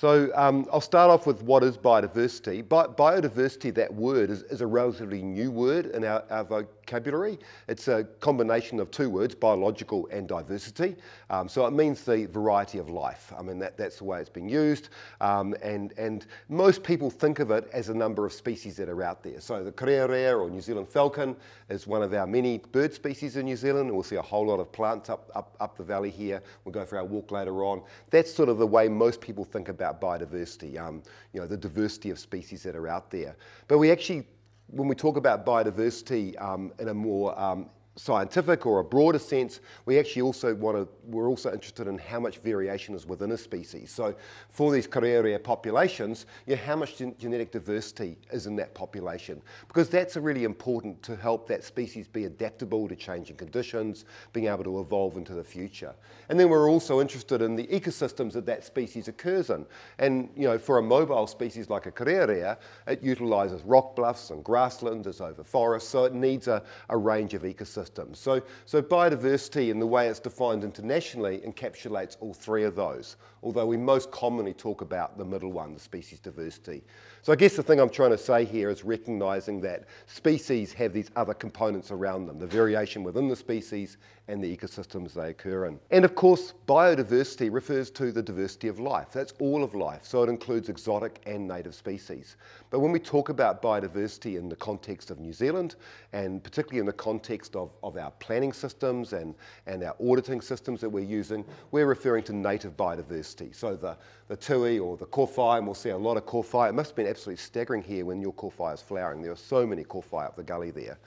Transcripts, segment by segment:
So um, I'll start off with what is biodiversity. Bi- biodiversity, that word, is, is, a relatively new word in our, our, vocabulary. It's a combination of two words, biological and diversity. Um, so it means the variety of life. I mean, that, that's the way it's been used. Um, and, and most people think of it as a number of species that are out there. So the karearea or New Zealand falcon is one of our many bird species in New Zealand. And we'll see a whole lot of plants up, up, up the valley here. We'll go for our walk later on. That's sort of the way most people think about about biodiversity, um, you know, the diversity of species that are out there. But we actually, when we talk about biodiversity um, in a more um, scientific or a broader sense, we actually also want to, we're also interested in how much variation is within a species. So for these karearea populations, you know, how much gen- genetic diversity is in that population? Because that's really important to help that species be adaptable to changing conditions, being able to evolve into the future. And then we're also interested in the ecosystems that that species occurs in. And you know, for a mobile species like a karearea, it utilizes rock bluffs and grasslands, it's over forests, so it needs a, a range of ecosystems systems. So, so biodiversity, in the way it's defined internationally, encapsulates all three of those, although we most commonly talk about the middle one, the species diversity. So I guess the thing I'm trying to say here is recognizing that species have these other components around them, the variation within the species and the ecosystems they occur in. And of course, biodiversity refers to the diversity of life. That's all of life, so it includes exotic and native species. But when we talk about biodiversity in the context of New Zealand, and particularly in the context of, of our planning systems and, and our auditing systems that we're using, we're referring to native biodiversity. So the, the tui or the kowhai, and we'll see a lot of kowhai. It must have been absolutely staggering here when your kowhai is flowering. There are so many kowhai up the gully there.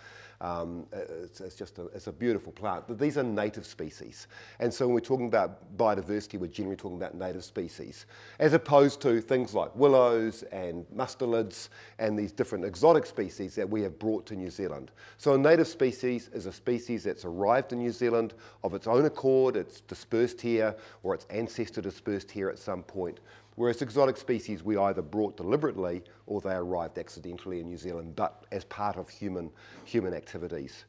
Um, it's, it's, just a, it's a beautiful plant. But these are native species. And so when we're talking about biodiversity, we're generally talking about native species, as opposed to things like willows and mustelids and these different exotic species that we have brought to New Zealand. So a native species is a species that's arrived in New Zealand of its own accord, it's dispersed here, or its ancestor dispersed here at some point. Whereas exotic species we either brought deliberately or they arrived accidentally in New Zealand, but as part of human, human activities.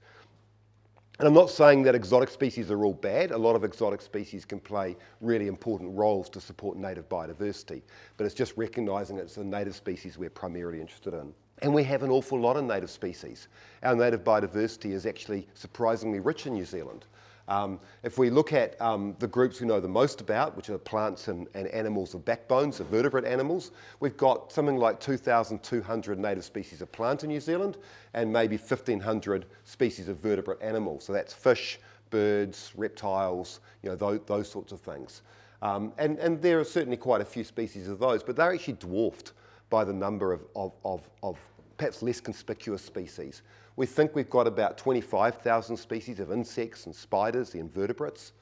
And I'm not saying that exotic species are all bad. A lot of exotic species can play really important roles to support native biodiversity, but it's just recognising it's the native species we're primarily interested in. And we have an awful lot of native species. Our native biodiversity is actually surprisingly rich in New Zealand. Um, if we look at um, the groups we know the most about, which are plants and, and animals of backbones, the vertebrate animals, we've got something like 2,200 native species of plant in New Zealand and maybe 1,500 species of vertebrate animals. So that's fish, birds, reptiles, you know, those, those sorts of things. Um, and, and there are certainly quite a few species of those, but they're actually dwarfed by the number of, of, of, of perhaps less conspicuous species. We think we've got about 25,000 species of insects and spiders, the invertebrates,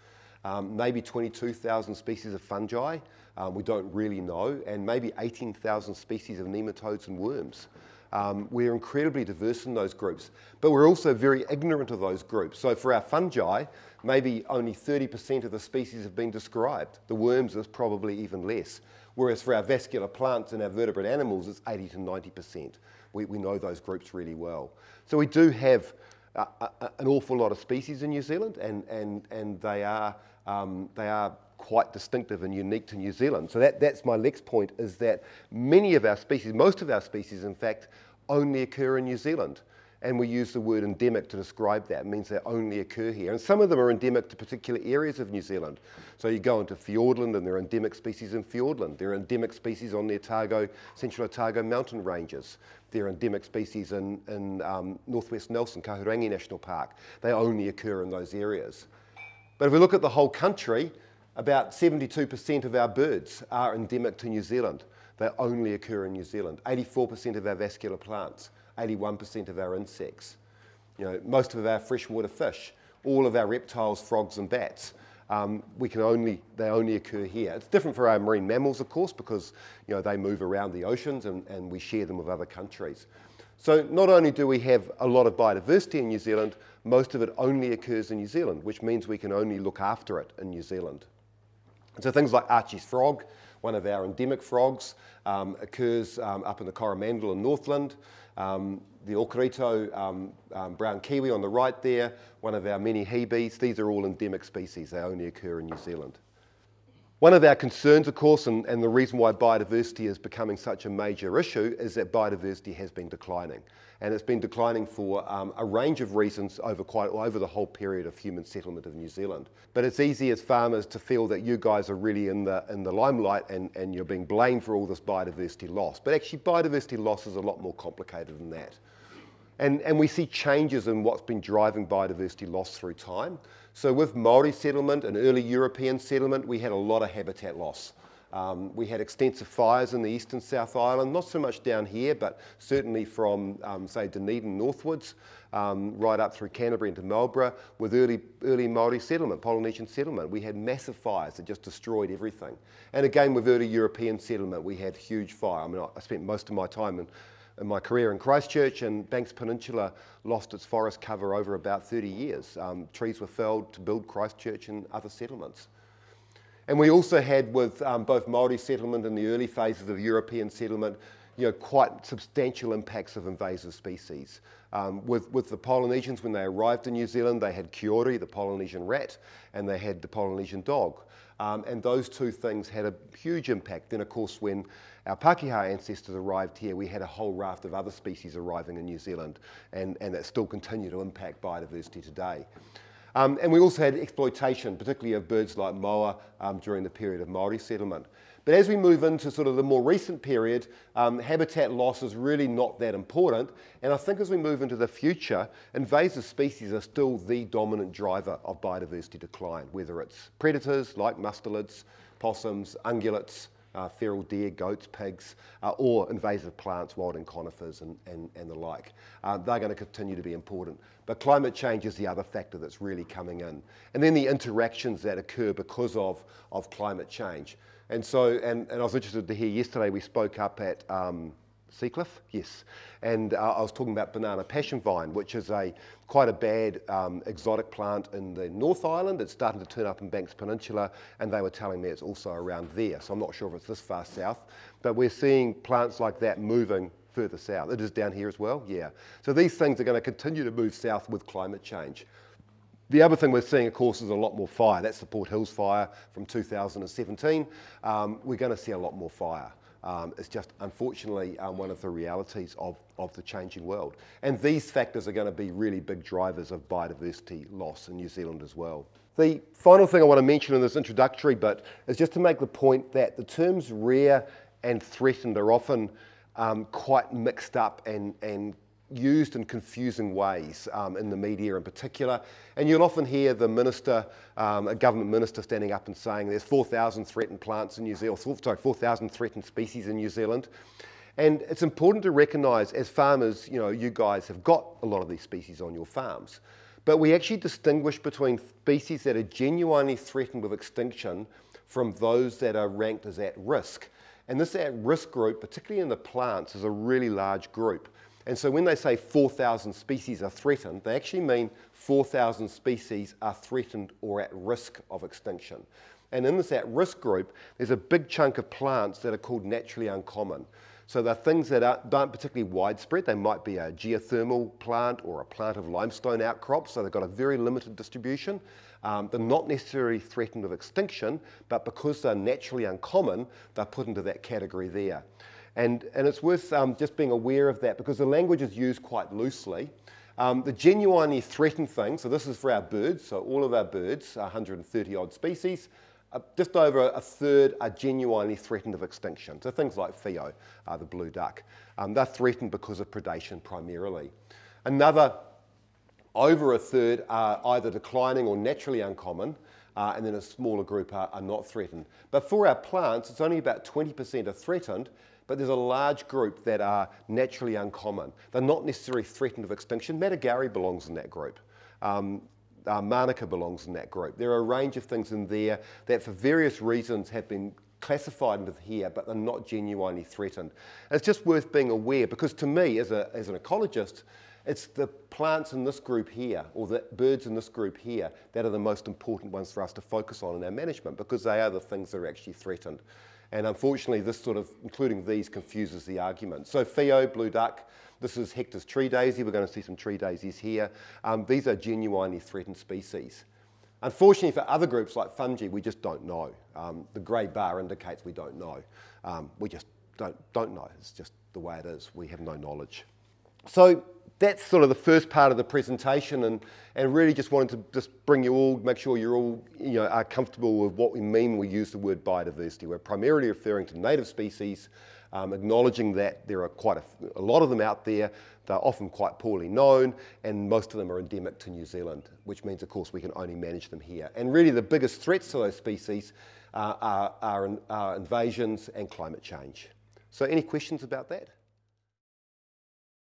um, maybe 22,000 species of fungi, um, we don't really know, and maybe 18,000 species of nematodes and worms. Um, we're incredibly diverse in those groups, but we're also very ignorant of those groups. So for our fungi, maybe only 30% of the species have been described. The worms is probably even less. Whereas for our vascular plants and our vertebrate animals, it's 80 to 90% we, we know those groups really well. So we do have an awful lot of species in New Zealand, and, and, and they, are, um, they are quite distinctive and unique to New Zealand. So that, that's my next point, is that many of our species, most of our species in fact, only occur in New Zealand and we use the word endemic to describe that. It means they only occur here. And some of them are endemic to particular areas of New Zealand. So you go into Fiordland and there are endemic species in Fiordland. There are endemic species on the Otago, Central Otago mountain ranges. There are endemic species in, in um, northwest Nelson, Kahurangi National Park. They only occur in those areas. But if we look at the whole country, about 72% of our birds are endemic to New Zealand. They only occur in New Zealand. 84% of our vascular plants. 81% of our insects, you know, most of our freshwater fish, all of our reptiles, frogs and bats. Um, we can only, they only occur here. It's different for our marine mammals, of course, because you know, they move around the oceans and, and we share them with other countries. So not only do we have a lot of biodiversity in New Zealand, most of it only occurs in New Zealand, which means we can only look after it in New Zealand. So things like Archey's frog, one of our endemic frogs, um, occurs um, up in the Coromandel in Northland. Um, the Okarito um, brown kiwi on the right there, one of our many hebes, these are all endemic species. They only occur in New Zealand. One of our concerns, of course, and, and the reason why biodiversity is becoming such a major issue is that biodiversity has been declining. And it's been declining for um, a range of reasons over quite over the whole period of human settlement of New Zealand. But it's easy as farmers to feel that you guys are really in the in the limelight and, and you're being blamed for all this biodiversity loss. But actually biodiversity loss is a lot more complicated than that. And, and we see changes in what's been driving biodiversity loss through time. So with Māori settlement and early European settlement, we had a lot of habitat loss. Um, we had extensive fires in the eastern South Island, not so much down here, but certainly from, um, say, Dunedin northwards, um, right up through Canterbury into Marlborough, with early, early Māori settlement, Polynesian settlement. We had massive fires that just destroyed everything. And again, with early European settlement, we had huge fire. I mean, I spent most of my time in my career in Christchurch, and Banks Peninsula lost its forest cover over about 30 years. Um, trees were felled to build Christchurch and other settlements. And we also had, with um, both Māori settlement and the early phases of European settlement, you know, quite substantial impacts of invasive species. Um, with, with the Polynesians, when they arrived in New Zealand, they had Kiore, the Polynesian rat, and they had the Polynesian dog. Um, and those two things had a huge impact. Then, of course, when our Pākehā ancestors arrived here, we had a whole raft of other species arriving in New Zealand, and, and that still continue to impact biodiversity today. Um, and we also had exploitation, particularly of birds like moa um, during the period of Māori settlement. But as we move into sort of the more recent period, um, habitat loss is really not that important. And I think as we move into the future, invasive species are still the dominant driver of biodiversity decline, whether it's predators like mustelids, possums, ungulates, uh, feral deer, goats, pigs, uh, or invasive plants, wilding conifers and, and, and the like. Uh, they're going to continue to be important. But climate change is the other factor that's really coming in. And then the interactions that occur because of, of climate change. And so, and, and I was interested to hear yesterday we spoke up at um, Seacliff, yes. And uh, I was talking about banana passion vine, which is a quite a bad um, exotic plant in the North Island. It's starting to turn up in Banks Peninsula, and they were telling me it's also around there. So I'm not sure if it's this far south, but we're seeing plants like that moving further south. It is down here as well, yeah. So these things are going to continue to move south with climate change. The other thing we're seeing, of course, is a lot more fire. That's the Port Hills fire from 2017. Um, we're going to see a lot more fire. Um, it's just unfortunately um, one of the realities of, of the changing world. And these factors are going to be really big drivers of biodiversity loss in New Zealand as well. The final thing I want to mention in this introductory bit is just to make the point that the terms rare and threatened are often um, quite mixed up and, and used in confusing ways um, in the media in particular. And you'll often hear the minister, um, a government minister, standing up and saying there's 4,000 threatened plants in New Zealand, sorry, 4,000 threatened species in New Zealand. And it's important to recognise as farmers, you know, you guys have got a lot of these species on your farms. But we actually distinguish between species that are genuinely threatened with extinction from those that are ranked as at risk. And this at risk group, particularly in the plants, is a really large group. And so when they say 4,000 species are threatened, they actually mean 4,000 species are threatened or at risk of extinction. And in this at risk group, there's a big chunk of plants that are called naturally uncommon. So they're things that aren't particularly widespread. They might be a geothermal plant or a plant of limestone outcrops, so they've got a very limited distribution. Um, they're not necessarily threatened of extinction, but because they're naturally uncommon, they're put into that category there. And, and it's worth um, just being aware of that because the language is used quite loosely. Um, the genuinely threatened thing, so this is for our birds, so all of our birds, 130 odd species, uh, just over a third are genuinely threatened of extinction. So things like Whio, uh, the blue duck, um, they're threatened because of predation primarily. Another over a third are either declining or naturally uncommon, uh, and then a smaller group are, are, not threatened. But for our plants, it's only about 20% are threatened, but there's a large group that are naturally uncommon. They're not necessarily threatened of extinction. Matagouri belongs in that group. Um, uh, Manuka belongs in that group. There are a range of things in there that, for various reasons, have been classified into here, but they're not genuinely threatened. It's just worth being aware because, to me, as, a, as an ecologist, it's the plants in this group here, or the birds in this group here, that are the most important ones for us to focus on in our management because they are the things that are actually threatened. And unfortunately, this sort of, including these, confuses the argument. So Whio, blue duck, this is Hector's tree daisy. We're going to see some tree daisies here. Um, these are genuinely threatened species. Unfortunately, for other groups like fungi, we just don't know. Um, the grey bar indicates we don't know. Um, we just don't, don't know. It's just the way it is. We have no knowledge. So that's sort of the first part of the presentation and, and really just wanted to just bring you all, make sure you're all you know, are comfortable with what we mean when we use the word biodiversity. We're primarily referring to native species, um, acknowledging that there are quite a, a, lot of them out there. They're often quite poorly known and most of them are endemic to New Zealand, which means of course we can only manage them here. And really the biggest threats to those species uh, are, are, are invasions and climate change. So any questions about that?